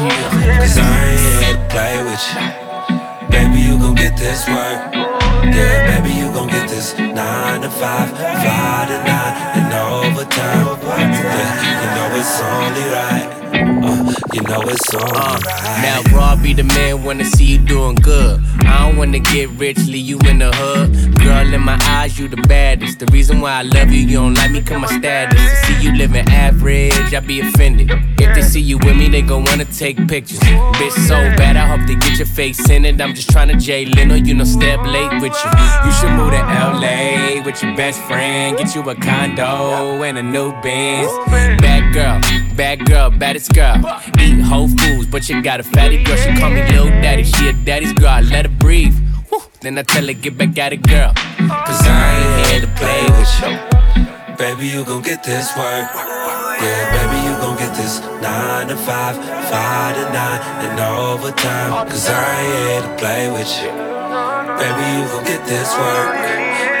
Cause I ain't here to play with you. Baby, you gon' get this work. Yeah, baby, you gon' get this nine to five, five to nine, and overtime. Yeah, you know it's only right. You know it's on. Uh, now, raw be the man, wanna see you doing good. I don't wanna get rich, leave you in the hood. Girl, in my eyes, you the baddest. The reason why I love you, you don't like me, cause my status. To see you living average, I be offended. If they see you with me, they gon' wanna take pictures. Bitch, so bad, I hope they get your face in it. I'm just tryna Jay Leno, you know, step late with you. You should move to LA with your best friend. Get you a condo and a new Benz. Bad girl, bad girl, baddest girl. Eat Whole Foods, but you got a fatty girl. She call me Lil Daddy. She a daddy's girl. I let her breathe. Then I tell her get back at it, girl. Cause I ain't here to play with you. Baby, you gon' get this work. Yeah, baby, you gon' get this nine to five, five to nine, and overtime. Cause I ain't here to play with you. Baby, you gon' get this work.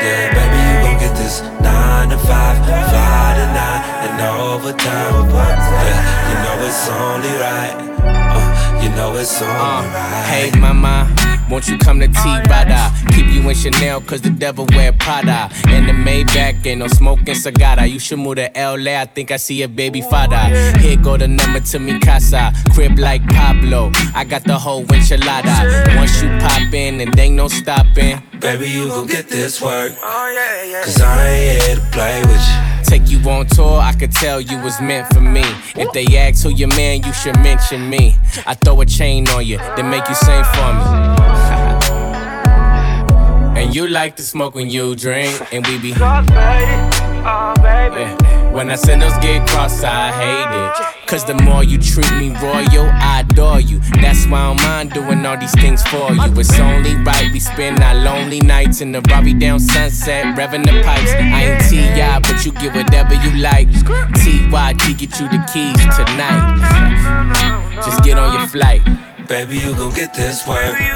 Yeah, baby, you gon' get this nine to five, five to nine, and overtime. Yeah, you know it's only right. Uh, you know it's only uh, right. Hey, mama. Won't you come to T-Rada? Keep you in Chanel, cause the devil wear Prada. In the Maybach, ain't no smoking cigar. You should move to LA, I think I see a baby father. Here go the number to me casa. Crib like Pablo, I got the whole enchilada. Once you pop in, and ain't no stopping. Baby, you gon' get this work. Oh, cause I ain't here to play with you. Take you on tour, I could tell you was meant for me. If they ask who your man, you should mention me. I throw a chain on you, then make you sing for me. And you like to smoke when you drink, and we be. Oh, yeah. When I send those get cross, I hate it. Cause the more you treat me royal, I adore you. That's why I don't mind doing all these things for you. It's only right we spend our lonely nights in the Robbie down sunset, revving the pipes. I ain't T.I., but you get whatever you like. T.Y.D. get you the keys tonight. Just get on your flight. Baby, you gon' get this work. Yeah,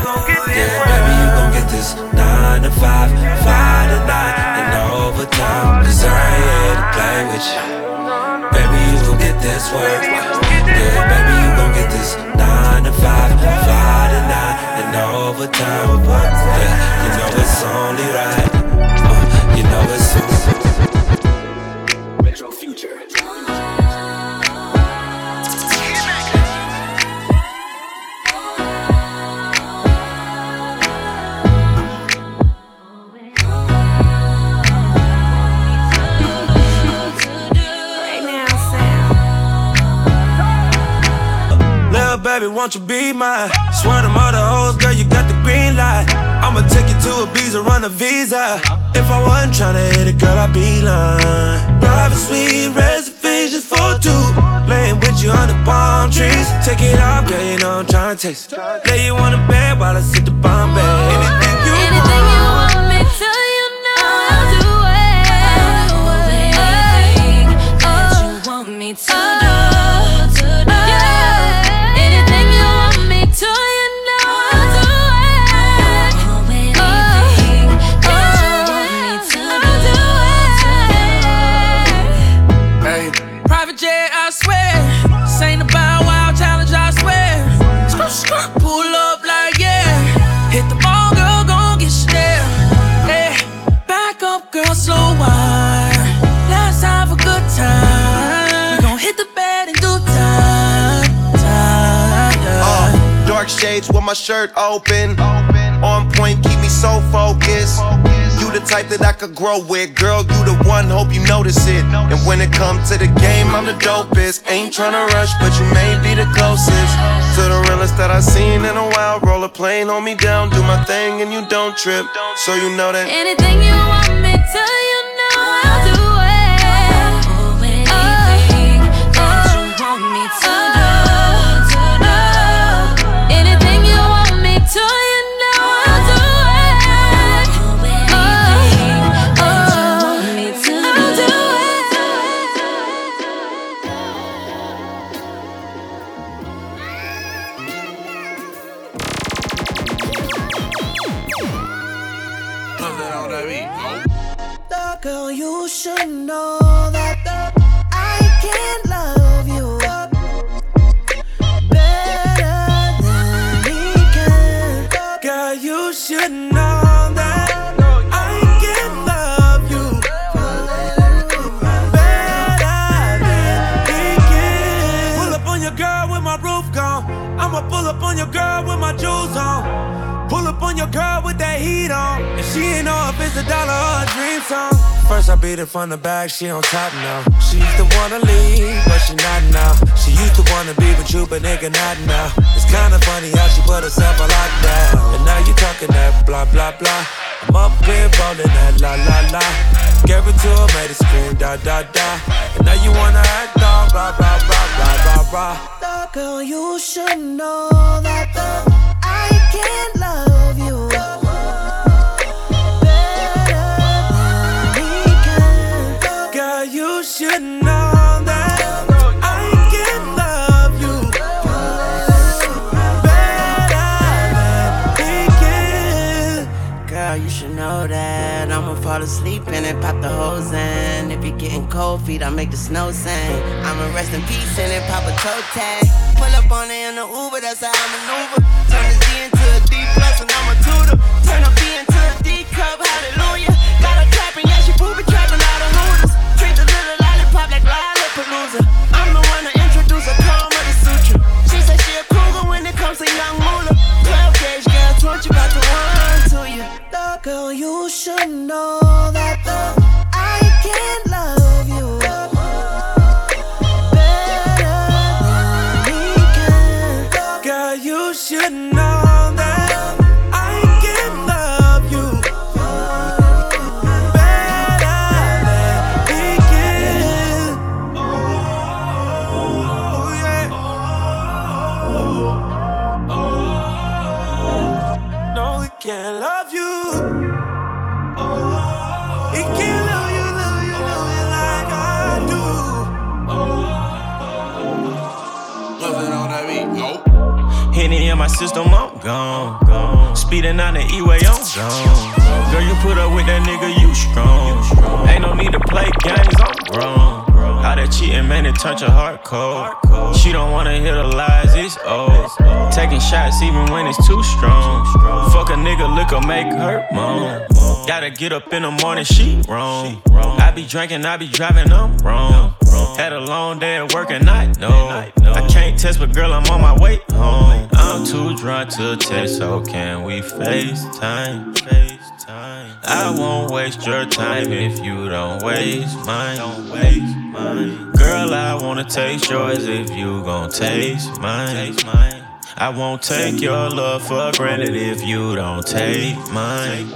baby, you gon' get this nine to five, five to nine, and overtime. Cause I ain't here to play with you. Baby, you gon' get this work. Yeah, baby, you gon' get this nine to five, five to nine, and overtime. Yeah, you know it's only right. Uh, you know it's baby, won't you be mine? Swear to mother hoes, girl, you got the green light. I'ma take you to a visa, run a visa. If I wasn't tryna hit it, girl, I'd be lying. Private suite, reservations for two. Laying with you under palm trees. Take it off, girl, you know I'm tryna taste. Lay you on the bed while I sit the Bombay. Anything you Anything want. you want me to, you know I'll do it. Anything that you want me to do. dark shades with my shirt open. On point, keep me so focused. You the type that I could grow with. Girl, you the one, hope you notice it. And when it comes to the game, I'm the dopest. Ain't tryna rush, but you may be the closest. To the realest that I've seen in a while. Roll a plane, hold me down, do my thing, and you don't trip. So you know that. Anything you want me to, you know I'll do it. Oh, anything that you oh. want me to she on top now. She used to wanna leave, but she not now. She used to wanna be with you, but nigga not now. It's kinda funny how she put herself on lockdown. And now you talking that blah blah blah. I'm up here rolling that la la la. Gave it to her, made her scream da da da. Girl, you should know that I'ma fall asleep in it, pop the hose in. If you're getting cold feet, I make the snow sing. I'ma rest in peace in it, pop a toe tag. Pull up on it in the Uber, that's how I maneuver. Turn the D into a D plus and I'm a tutor. Turn a B into a D cup, hallelujah. Got her clapping, yeah, she booby should Speeding on the E-way, I'm gone. Girl, you put up with that nigga, you strong. Ain't no need to play games, I'm grown. How that cheating, man, it turned your heart cold. She don't wanna hear the lies, it's old. Taking shots even when it's too strong. Fuck a nigga, liquor make her moan. Gotta get up in the morning, she wrong. I be drinking, I be driving, I'm wrong. Had a long day at work and I know. I can't test, but girl, I'm on my way home. I'm too drunk to text, so can we FaceTime? I won't waste your time if you don't waste mine. Don't waste mine. Girl, I wanna taste yours if you gon' taste mine. I won't take your love for granted if you don't take mine.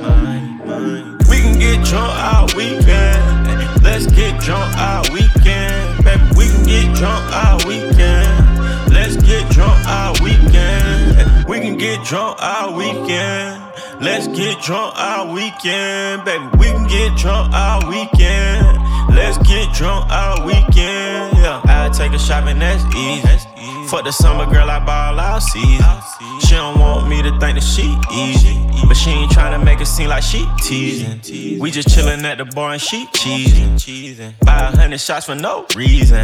We can get drunk all weekend. Let's get drunk all weekend. Baby, we can get drunk all weekend. Let's get drunk all weekend. We can get drunk all weekend. Let's get drunk all weekend. Baby, we can get drunk all weekend. Let's get drunk all weekend. Yeah, I take a shopping, that's easy. Fuck the summer girl, I ball all season. She don't want me to think that she easy. But she ain't tryna make it seem like she teasing. We just chillin' at the bar and she cheesing. Buy a hundred shots for no reason.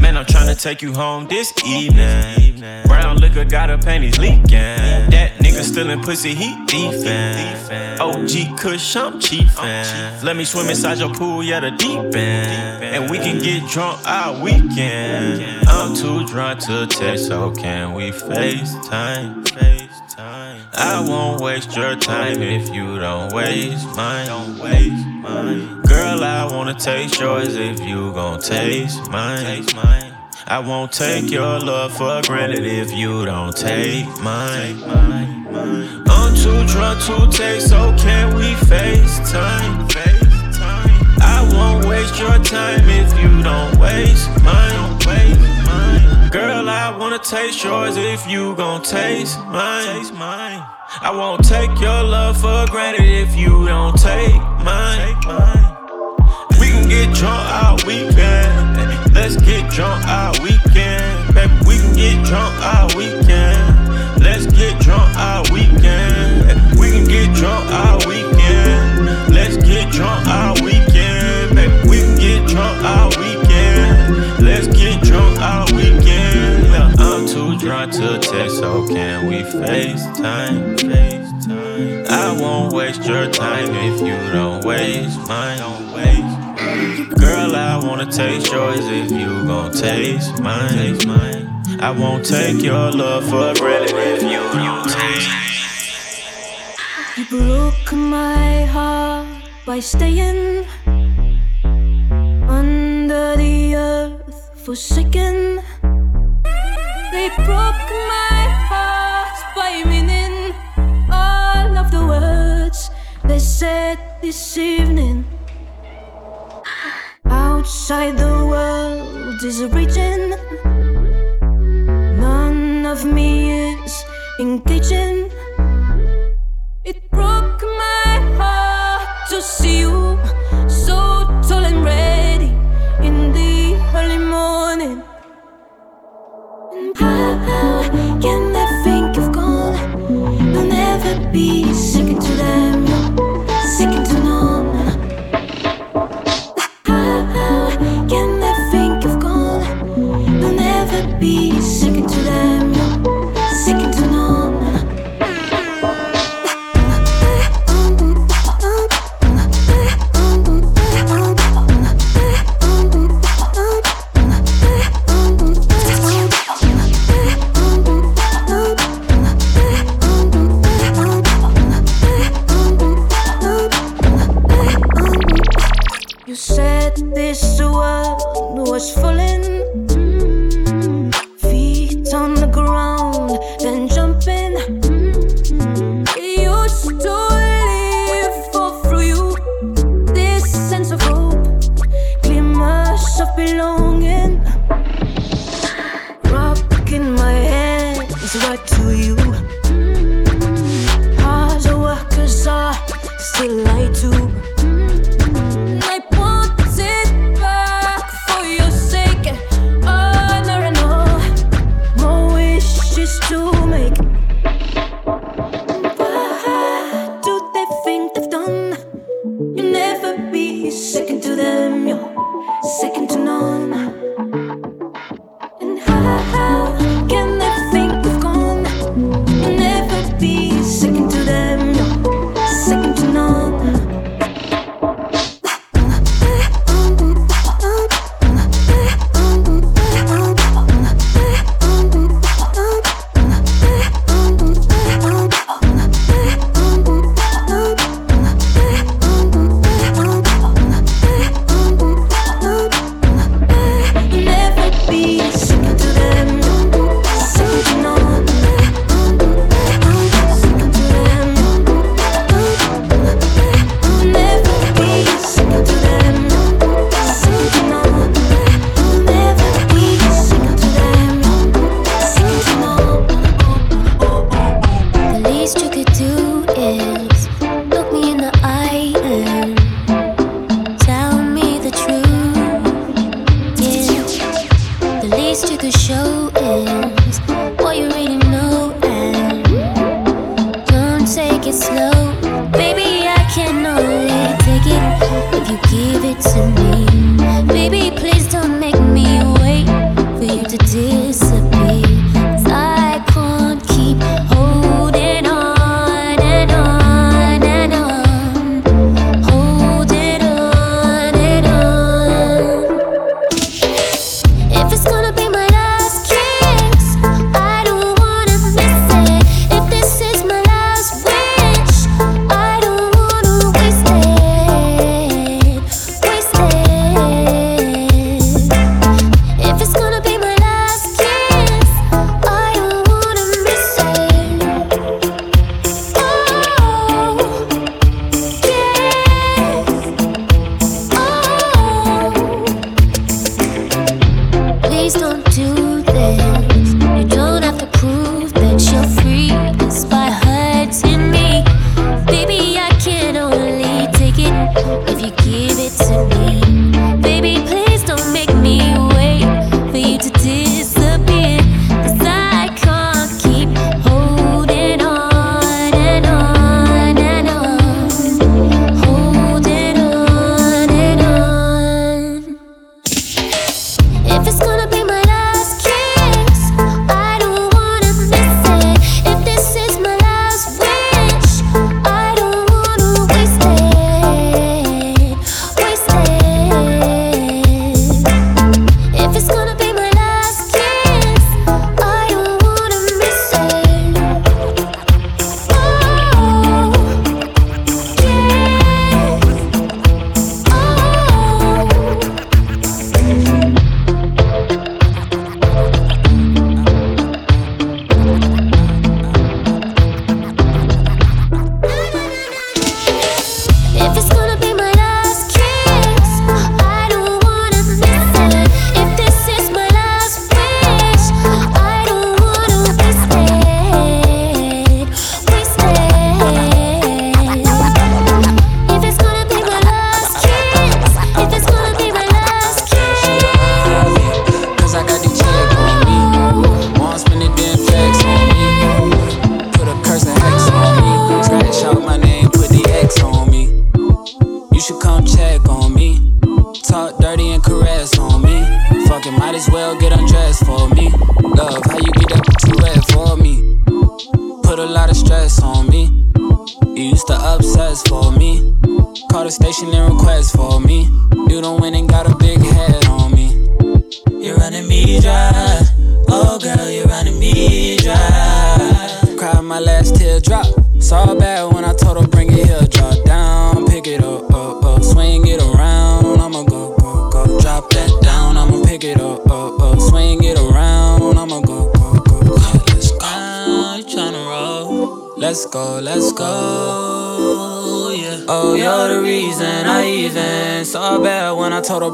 Man, I'm tryna take you home this evening. Brown liquor got her panties leaking. That nigga still in pussy, he thiefin'. OG Kush, I'm chiefin'. Let me swim inside your pool, yeah, the deep end. And we can get drunk all weekend. I'm too drunk to so can we FaceTime? FaceTime. I won't waste your time if you don't waste mine. Don't waste mine. Girl, I wanna taste yours if you gon' taste mine. Taste mine. I won't take your love for granted if you don't take mine. I'm too drunk to take, so can we FaceTime? FaceTime. I won't waste your time if you don't waste mine. Don't Waste. Girl, I wanna taste yours if you gon' taste mine. I won't take your love for granted if you don't take mine. Take mine. We can get drunk all weekend. Let's get drunk all weekend. Baby, we can get drunk all weekend. Let's get drunk all weekend. We can get drunk all weekend. Let's get drunk all weekend. To text, so can we FaceTime? FaceTime. I won't waste your time if you don't waste mine. Don't waste. Girl, I wanna taste yours if you gon' taste mine. Taste mine. I won't take your love for granted if you don't take. You broke my heart by staying under the earth, forsaken. They broke my heart by meaning all of the words they said this evening. Outside the world is raging. None of me is engaging. It broke my heart to see you so be second to them,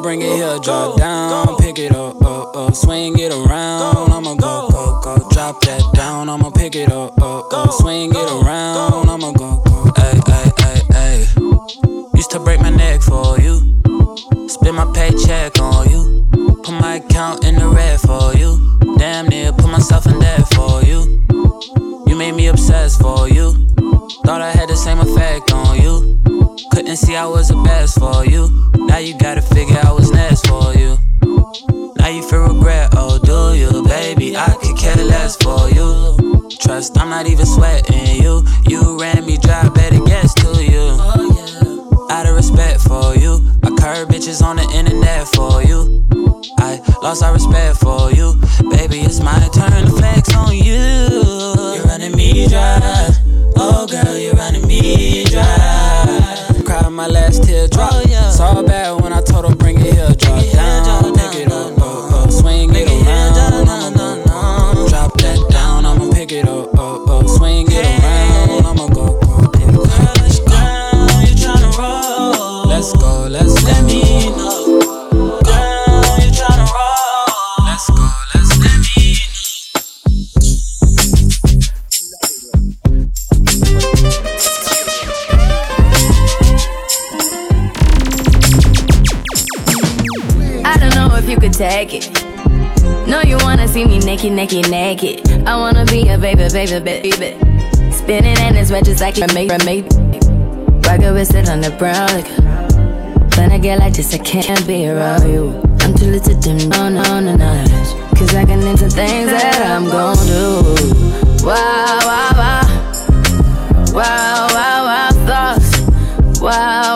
when I told her bring it here. Drop down, pick it up, up, up. Swing it around. I'ma go, go, go. Drop that down. I'ma pick it up, up, up. Swing it around. I'ma go, go. Ay, ay, ay, ay. Used to break my neck for you. Spend my paycheck on you. Put my account in the red for you. Damn near put myself in debt for you. You made me obsessed for you. Thought I had the same effect on you. Couldn't see I was the best for you. Now you gotta could for you. Trust, I'm not even sweating you. You ran me dry, better guess to you. Out of respect for you, I curve bitches on the internet for you. I lost all respect for you. Baby, it's my turn to flex on you. You're running me dry. Oh, girl, you're running me dry. Cried my last teardrop. Saw bad when I told her bring it here. Drop down, take it. No, you wanna see me naked, naked, naked. I wanna be a baby, baby, baby. Spinning in his red just like a mate, mate. Rocket with it on the brown. Like, when I get like this, I can't be around you. I'm too little to dim down on the night. Cause I can into things that I'm gon' do. Wow, wow, wow. Wow, wow, wow, thoughts. Wow.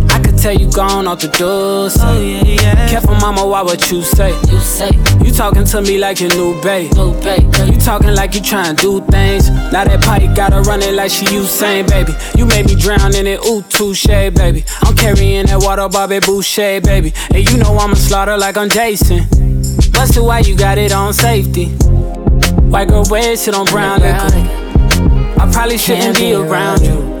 Tell you gone off the door. Oh, yeah, yeah. Careful, mama, why what you say? You say. You talking to me like your new babe. New babe. You talking like you trying to do things. Now that pipe got her running like she Usain, baby. You made me drown in it, ooh, touche, baby. I'm carrying that water, Bobby Boucher, baby. And you know I'ma slaughter like I'm Jason. Busted, why you got it on safety? White girl, wear shit on brown liquor. I probably shouldn't be around you.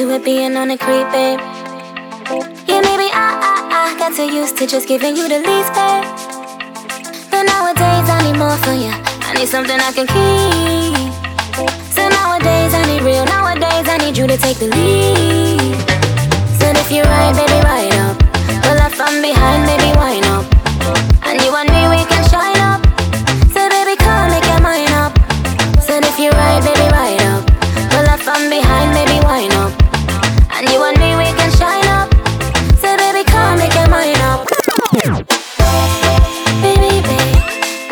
to it being on the creep, babe. Yeah, maybe I, I, I got so used to just giving you the least, babe. But nowadays I need more for you. I need something I can keep. So nowadays I need real. Nowadays I need you to take the lead. Said if you ride, baby, ride up. Pull up from behind, baby, wind up. And you and me, we can shine up. Said baby, come make your mind up. Said if you ride, baby, ride up. Pull up from behind, baby, wind up. And you and me, we can shine up. Said baby, come make your mind up. Baby, babe,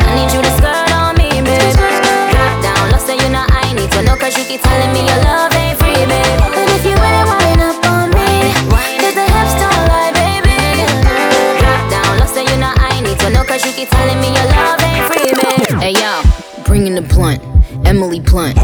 I need you to on me, babe. Drop down, say you I need to you keep telling me your love ain't free, babe. But if you up on the hips don't lie, baby. Drop down, say you I need to you keep telling me your love ain't free, babe. Hey yo, bringing the blunt. Emily Blunt,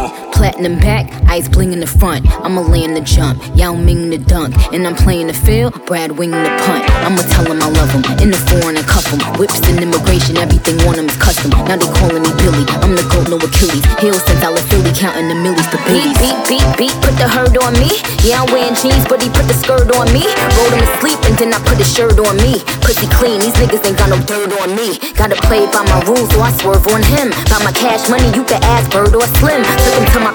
platinum back, ice bling in the front. I'ma land the jump, Yao Ming the dunk, and I'm playing the field, Brad Wing the punt. I'ma tell him I love him, in the foreign and cuff him. Whips and immigration, everything on him is custom. Now they calling me Billy, I'm the goat, no Achilles. Heels since I left Philly, counting the millies for Beat, beat, beat, beat, put the hurt on me. Yeah, I'm wearing jeans, but he put the skirt on me. Rolled him to sleep, and then I put the shirt on me. Pussy clean, these niggas ain't got no dirt on me. Gotta play by my rules, so I swerve on him. Got my cash money, you can ask Bird or Slim. Took him to my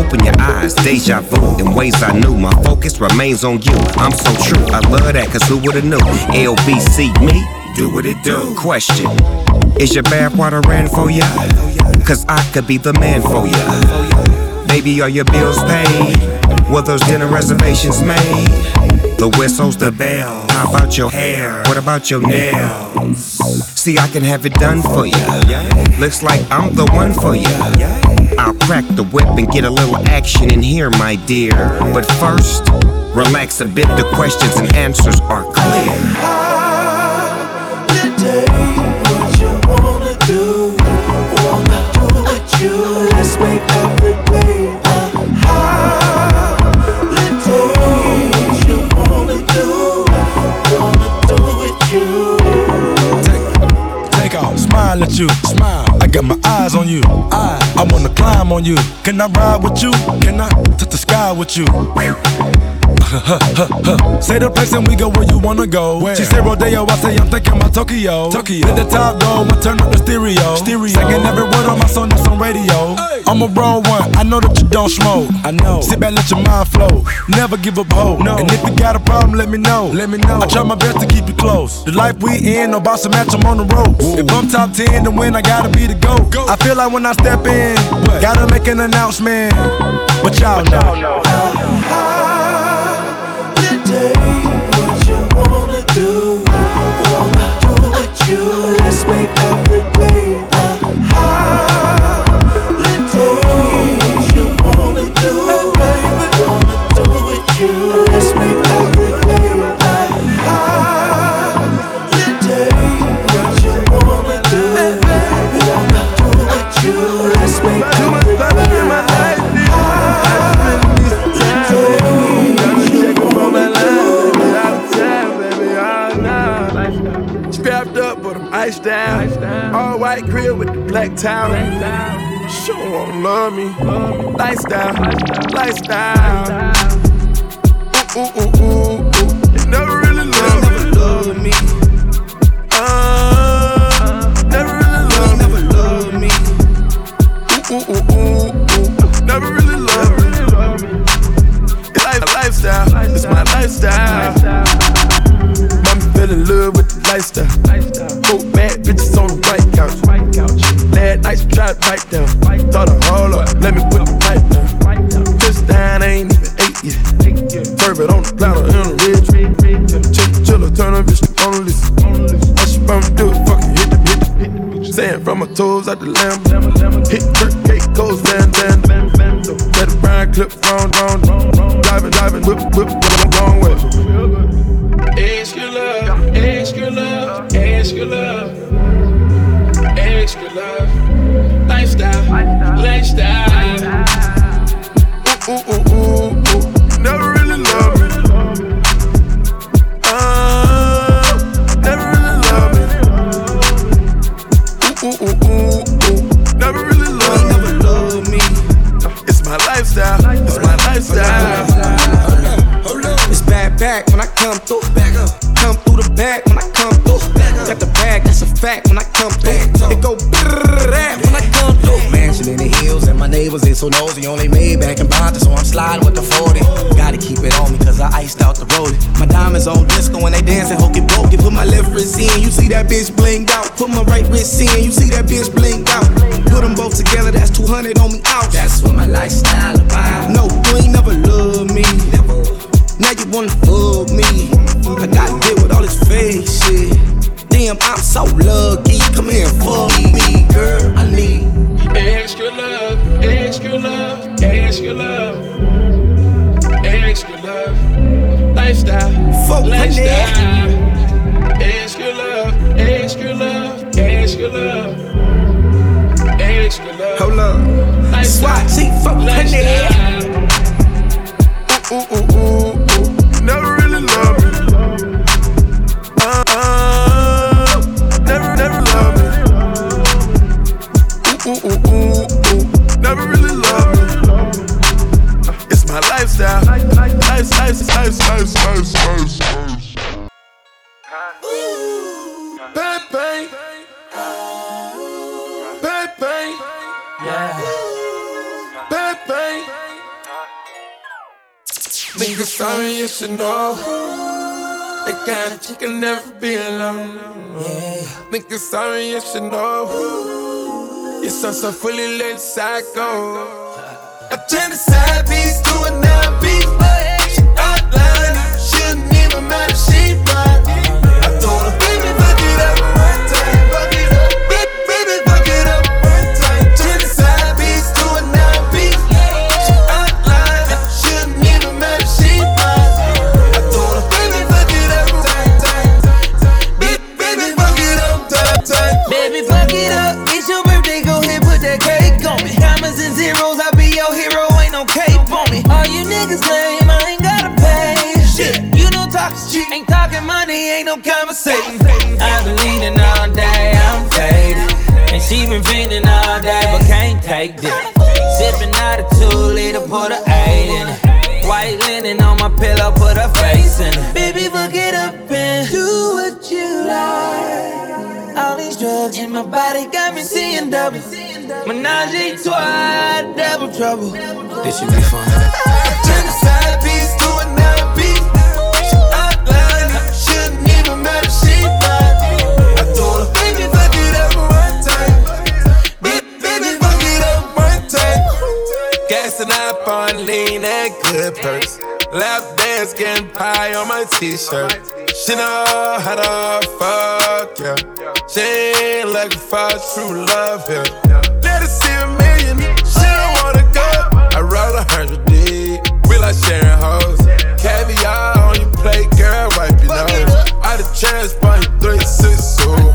open your eyes, deja vu. In ways I knew, my focus remains on you. I'm so true, I love that, cause who would've knew? LBC, me, do what it do. Question Is your bath water ran for ya? Cause I could be the man for ya. Baby, are your bills paid? Were those dinner reservations made? The whistle's the bell. How about your hair? What about your nails? See, I can have it done for ya. Looks like I'm the one for ya. I'll crack the whip and get a little action in here, my dear. But first, relax a bit, the questions and answers are clear. Let's make every day a holiday. What you wanna do, wanna do with you. Take off, smile at you, smile. I got my eyes on you. I, I wanna climb on you. Can I ride with you? Can I touch the sky with you? say the place and we go where you wanna go. She say Rodeo, I say I'm thinking about Tokyo. Tokyo. Let the top go and turn up the stereo. Stereo. Singing every word on my song that's on radio. I'm a raw one, I know that you don't smoke. I know. Sit back, let your mind flow. Never give up hope. No. And if you got a problem, let me know. Let me know. I try my best to keep you close. The life we in, no boss to match, I'm on the road. If I'm top 10, then win, I gotta be the GOAT. I feel like when I step in, gotta make an announcement. But y'all know. Black towel. She don't love me. Lifestyle, lifestyle. Ooh, ooh, ooh, ooh, ooh. You never really loved me. Never loved me. Uh, never really loved me. Never loved me. Ooh, ooh, ooh, ooh. Never really loved me. It's like a lifestyle. It's my lifestyle. Mama fell in love with the lifestyle. Four bad bitches on the. Pipe down. Thought a hold up, let me put the pipe down. Just down, ain't even eight yet. Turb it on the platter in a red. Chill, chiller, turn a bitch on the list. All she want do it, fucking hit the hit the. Sand from my toes out the lamb. Hit Kirk, cake, goes van, van, van. Let the brown clip round, round, driving, driving, whip, whip, whip, long way. Extra love, extra love, extra love, extra love, lifestyle, so nosy. Only made back in Bonta, so I'm sliding with the 40. Gotta keep it on me cause I iced out the road. My diamonds on disco when they dancing, hokey pokey. Put my left wrist in, you see that bitch blinged out. Put my right wrist in, you see that bitch blinged out. Put them both together, that's 200 on me out. That's what my lifestyle about. No, you ain't never loved me. Now you wanna fuck me. I gotta deal with all this fake shit. Damn, I'm so lucky. Come here fuck love, lifestyle, Fuck lifestyle. Extra love, extra love, extra love, extra love. Hold up. Swat, see, fuck. Ooh, ooh, ooh, ooh, ooh. Life, life, life, life, life, life, life. Bang, bang. Bang, bang. Bang. Nigga, sorry, you should know. That kind of chick can never be alone. Yeah. Nigga, sorry, you should know. You're so, so fully let psycho. I turn the side piece to a ain't talking money, ain't no conversation. I've been leaning all day, I'm faded. And she been feeling all day, but can't take this. Sipping out a two liter, put a eight in it. White linen on my pillow, put her face in it. Baby, fuck it up and do what you like. All these drugs in my body got me seeing double. Menage a trois, double trouble. This should be fun. Up on lean and good purse. Lap dance getting pie on my t-shirt. She know how to fuck, yeah. She ain't looking for true love, yeah. Let her see a million, she don't wanna go. I roll a hundred deep, we like sharing hoes. Caviar on your plate, girl, wipe your nose. I the chance, buy you three, six, so.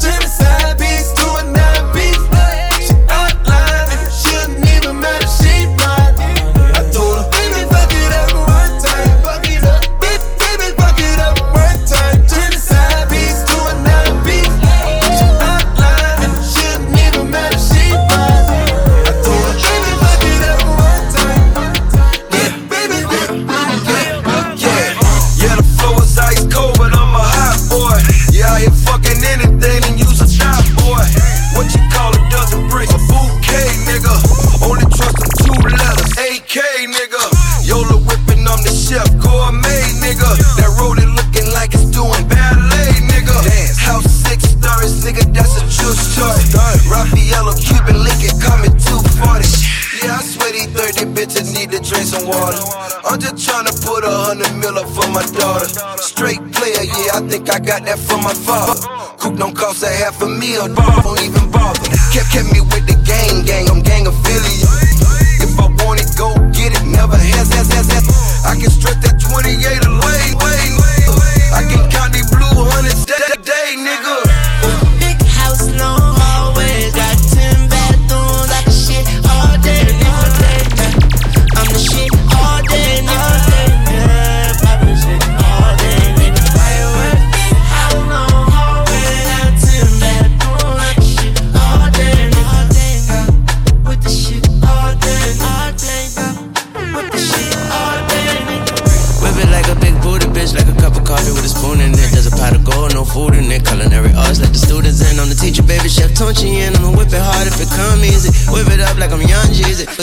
My daughter. Straight player, yeah, I think I got that from my father. Coop don't cost a half a meal, don't even bother. Kept, kept me with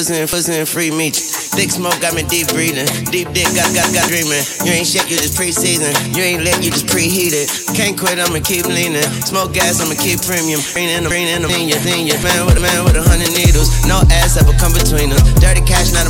Pussy and pussy and free meat. Thick smoke got me deep breathing. Deep dick got got got dreaming. You ain't shit, you just pre-season. You ain't lit, you just preheated. Can't quit, I'ma keep leaning. Smoke gas, I'ma keep premium. Green in the green in the in ya, in ya. Man with a man with a hundred needles. No ass ever come between us. Dirty cash, not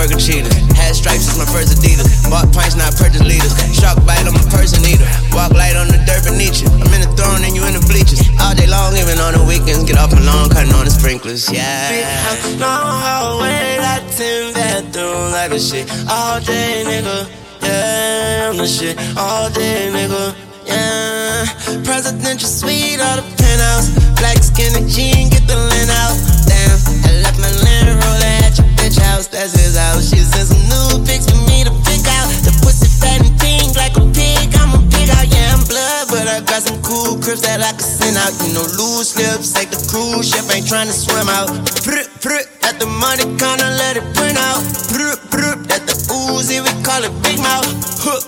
working cheaters. Had stripes is my first Adidas. Bought pints, not purchase leaders. Shark bite, I'm a person eater. Walk light on the dirt beneath you. I'm in the throne and you in the bleachers. All day long, even on the weekends. Get off my lawn, cutting on the sprinklers. Yeah. Long hallway, got ten bathrooms, like a shit all day, nigga. Yeah, I'm the shit all day, nigga. Yeah, presidential suite or the penthouse. Black skin and jean, get the lint out. Damn, I left my Land Rover at your bitch house. That's house. She sent some new pics for me to pick out. The pussy fat and pink like a pig. I'm a pig out, yeah, I'm blood, but I got some cool crips that I can send out. You know, loose lips, like the cruise ship ain't trying to swim out. Prr, prr, at the money counter, let it print out. Prr, prr, at the Uzi, we call it Big Mouth. Huh.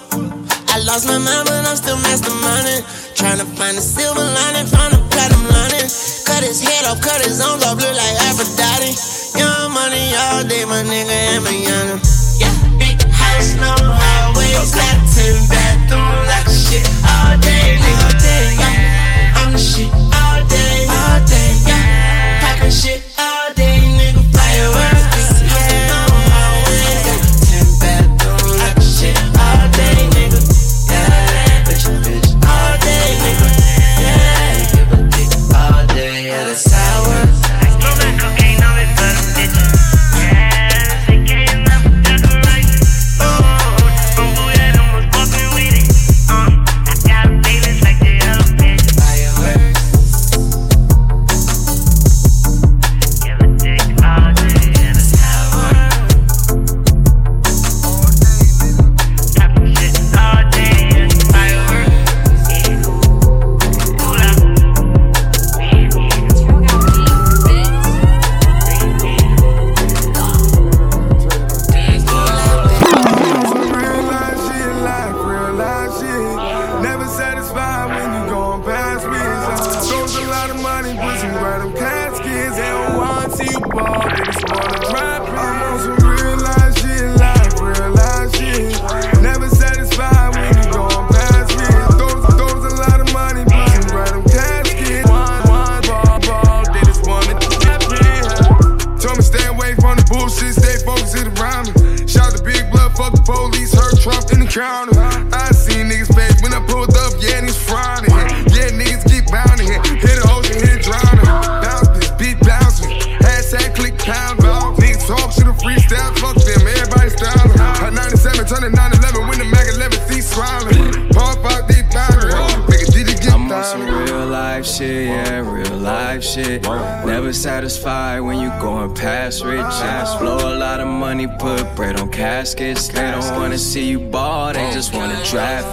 I lost my mind, but I'm still masterminding. Trying to find the silver lining, find the platinum lining. Cut his head off, cut his arms off, look like Aphrodite. Young money all day, my nigga, and my young. Yeah, big house, no highways, got ten bathrooms, like shit all day, nigga. All day, yeah. I'm the shit all day, all day, yeah. Poppin' shit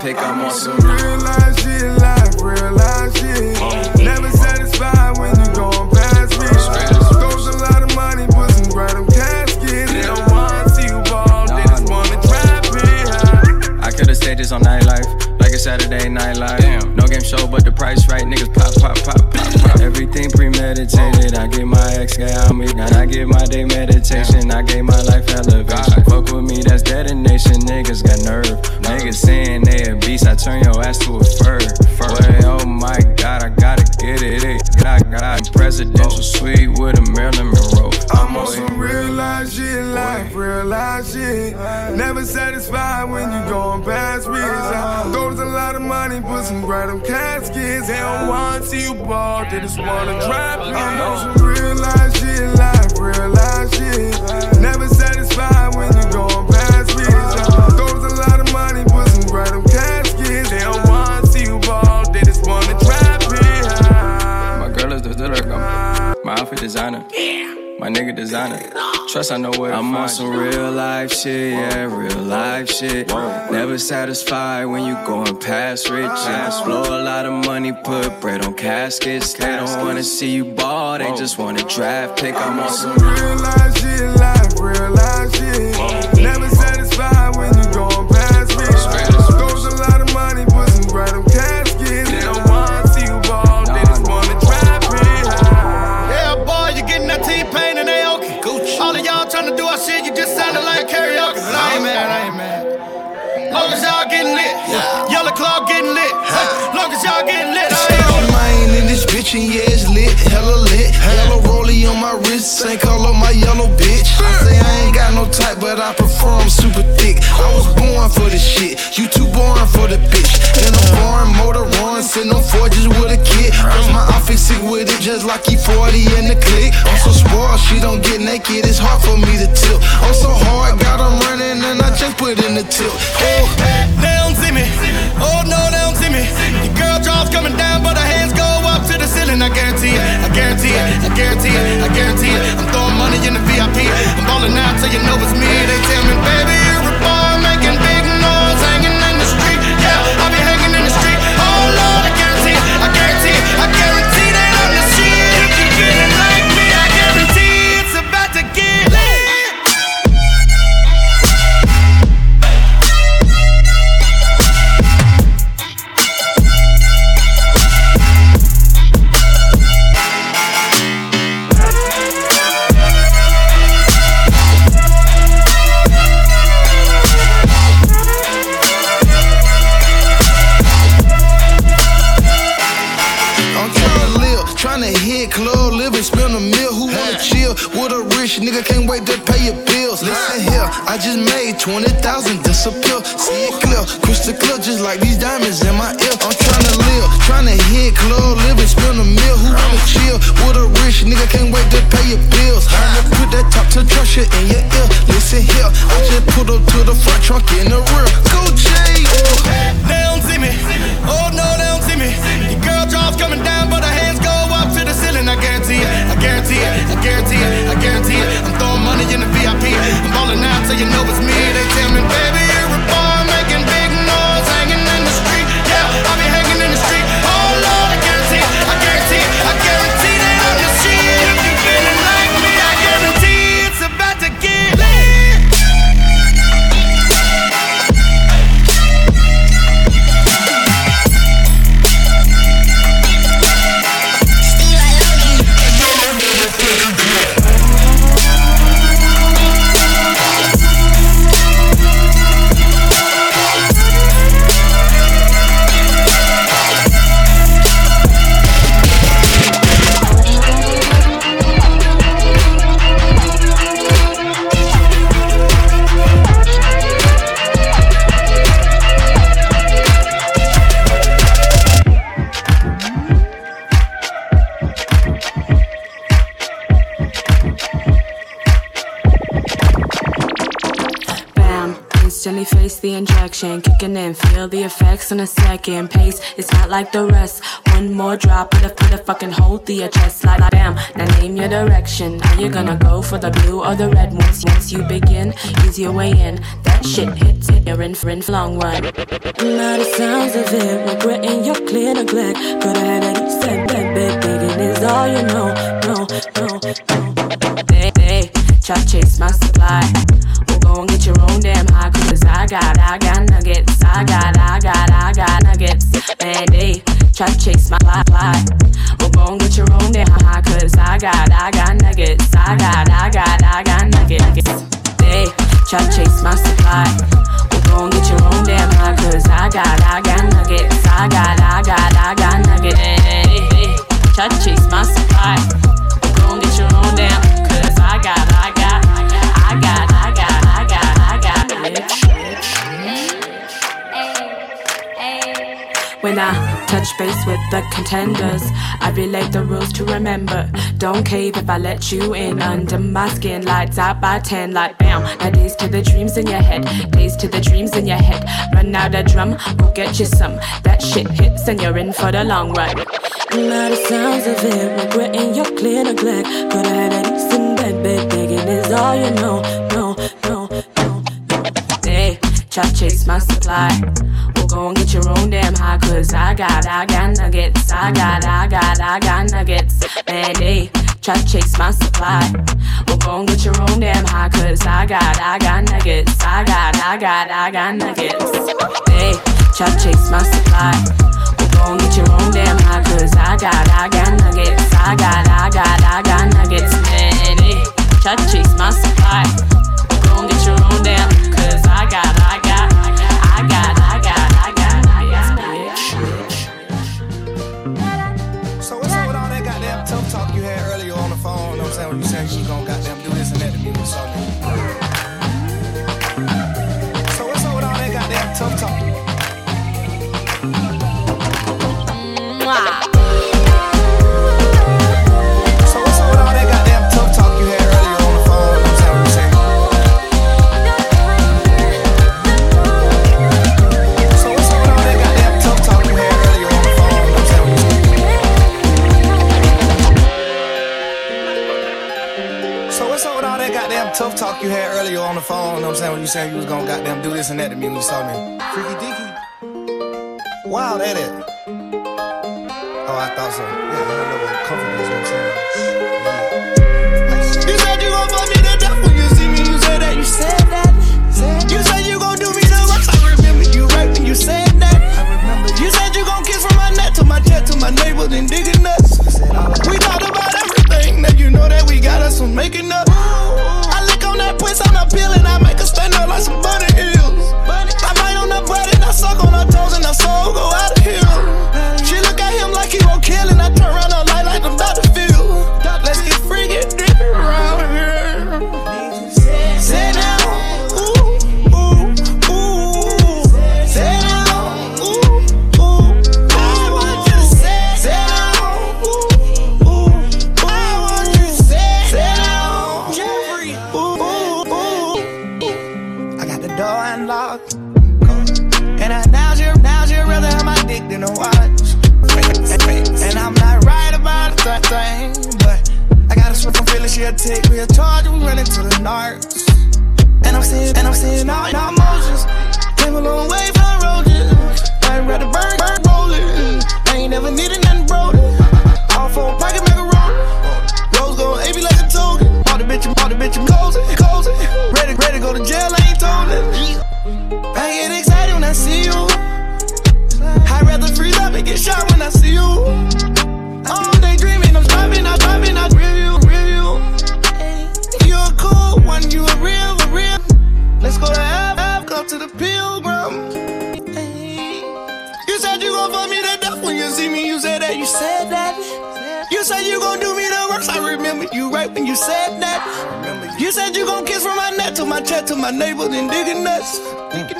pick. I'm on some real life shit, life, real life shit. Never satisfied when you going past me. Goes a lot of money, put some caskets. They don't want to see you ball, they just wanna trap it. I could've stayed this on nightlife, nigga Saturday Night Live. Damn. No game show, but the price right, niggas pop, pop, pop, pop, pop. Everything premeditated. I get my ex guy on me, now I get my day meditation. I gave my life elevation. Fuck with me, that's detonation. Niggas got nerve. Niggas saying they a beast, I turn your ass to a fur. Boy, oh my god, I gotta get it. it. I got a presidential oh. suite with a Marilyn Monroe. I'm on some real life shit, life real life shit. Never satisfied when you're going past me. Go to the fur. Boy, caskets. They don't want to see you ball, they just wanna drop you. I'm on some real life shit, life, real life shit. Never satisfied when you going past me. Goes a lot of money, put some right on caskets. They don't want to see you ball, they just wanna trap me. My girl is the direct. My outfit designer. My nigga designer. Trust I know where I'm on some real life shit, yeah, real life shit. Never satisfied when you going past rich. riches. Blow a lot of money, put bread on caskets. They don't wanna see you ball, they just wanna draft pick. I'm on some real life shit, life, real life shit. But I prefer 'em super thick. I was born for this shit, you too born for the bitch. In a foreign motor run, sitting on Forgis with a kid. Cause my outfit sick with it, just like E40 in the click. I'm so spoiled, she don't get naked, it's hard for me to tilt. I'm so hard, got 'em running, and I just put in the tilt. Oh, They don't see me. Oh no, they don't see me. Your girl jaws coming down, but her hands go ceiling. I guarantee it. I guarantee it. I guarantee it. I guarantee it. I'm throwing money in the VIP. I'm balling out till you know it's me. They tell me, baby, nigga? Can't wait to pay your bills. Listen here, I just made 20,000 disappear. See it clear, crystal clear, just like these diamonds in my ear. I'm tryna live, tryna hit club, live and spend a meal. Who wanna chill with a rich nigga? Can't wait to pay your bills. I'ma put that top to shit in your ear. Listen here, I just put up to the front trunk in the rear. Go Jay. Oh, they don't see me. Oh no, they don't see me. Your girl jaws coming down, but hands guarantee it. I guarantee it. I guarantee it. I'm throwing money in the VIP. I'm balling out till you know it's me. They tell me, baby, the injection, kicking in, feel the effects in a second. Pace, it's not like the rest. One more drop, put a put a fucking hold to your chest, like bam. Now name your direction. Are you gonna go for the blue or the red? Once once you begin, ease your way in. That shit hits it, you're in for in long run. Now the sounds of it, regretting your clear neglect. Coulda had that you said that, babe, thinking is all you know. No, no, no. They, they try to chase my supply. Well, go get damn high, cause I got, I got nuggets. I got, I got, I got nuggets. Man, they try to chase my fly, fly. Well, go and get your own damn high, cause I got, I got nuggets. I got, I got, I got nuggets. They try to chase my supply. Well, go and get your own damn high, cause I got, I got nuggets. I got, I got, I got nuggets. They Try to chase my supply. Well, go and get your own damn, cause I got, I got, When I touch base with the contenders. I relate the rules to remember. Don't cave if I let you in. Under my skin, lights out by 10, like bam. Now days to the dreams in your head, days to the dreams in your head. Run out a drum, go get you some. That shit hits and you're in for the long run. Now the sounds of it, regretting your clear neglect. Could I have a decent bed, bed, begging is all you know. Try chase my supply. Well, go and get your own damn high, cause I got, I got nuggets. I got, I got, I got nuggets. Man, hey, try to chase my supply. Well, go and get your own damn high, cause I got, I got nuggets. I got, I got, I got nuggets. Hey, try to chase my supply. Well, go get your own damn high, cause I got, I got nuggets. I got, I got, I got nuggets. Man, hey, try chase my supply. Go and get your own damn, cause I got, talk you had earlier on the phone? You know what I'm saying? When you said you was gonna goddamn do this and that to me when you saw me. Freaky deaky. Wow, that it. Oh, I thought so. Yeah, I don't know what comfort is, you know what I'm saying? You said you gon' fuck me to death when you see me. You said that. You said that. You said you gon' do me the worst. I remember you right when you said that. I remember. You said you gon' kiss from my neck to my chest to my navel, then digging nuts.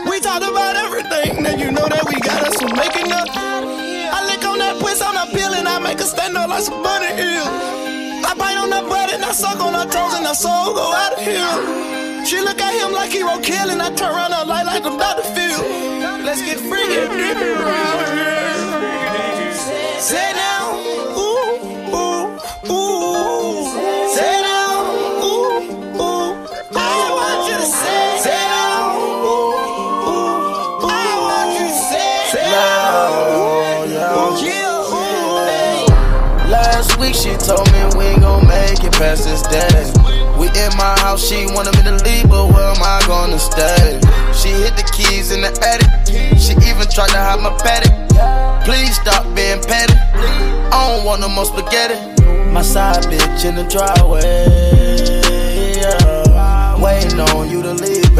We talked about everything, now you know that we got us from making up. I lick on that puss, I'm not peeling, I make a stand up like some bunny. I bite on her butt and I suck on her toes and her soul go out of here. She look at him like he won't kill and I turn around her light like I'm to feel. Let's get freaky around here. Sit down, past this day. We in my house, she wanted me to leave, but where am I gonna stay? She hit the keys in the attic. She even tried to hide my paddock. Please stop being petty. I don't want no more spaghetti. My side bitch in the driveway. Yeah. Waiting on you to leave.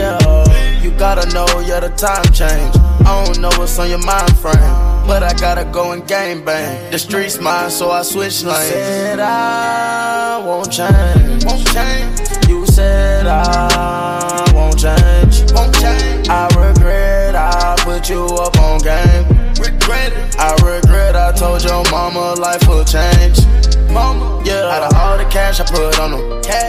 Yeah. You gotta know, yeah, the time change. I don't know what's on your mind frame but I gotta go and game bang. The streets mine, so I switch lanes. You said I won't change. Won't change. You said I won't change. Won't change. I regret I put you up on game. Regret it. I regret I told your mama life will change. Mama, yeah. Out of all the cash I put on them,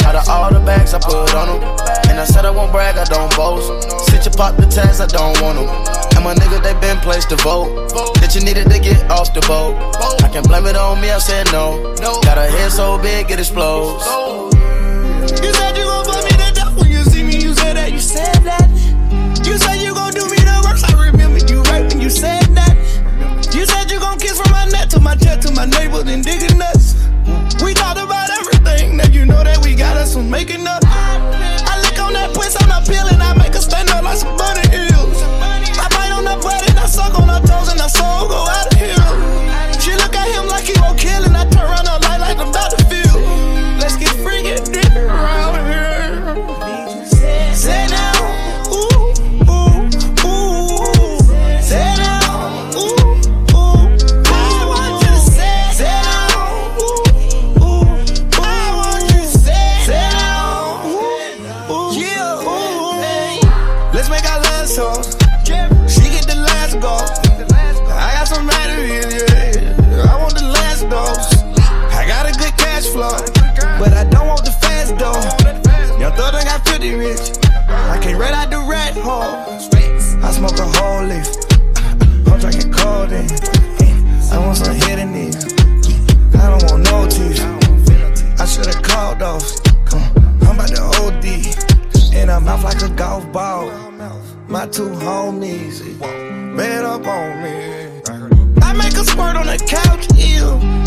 out of all the bags I put on them, and I said I won't brag, I don't boast. Sit your pop the tags, I don't want them. And my nigga, they been placed to vote. That you needed to get off the boat. I can blame it on me, I said no. Got a head so big, it explodes. You said you gon' fuck me to death when you see me. You said that. You said that. You said you gon' do me the worst. I remember you right when you said that. You said you gon' kiss from my neck to my chest to my neighbors and digging nuts. Now you know that we got us from making up. I lick on that puss, I'm not peeling. I make her stand up like some bunny hills. I bite on her butt and I suck on her toes and her soul go out two homies, bed up on me. I make a squirt on the couch, ew.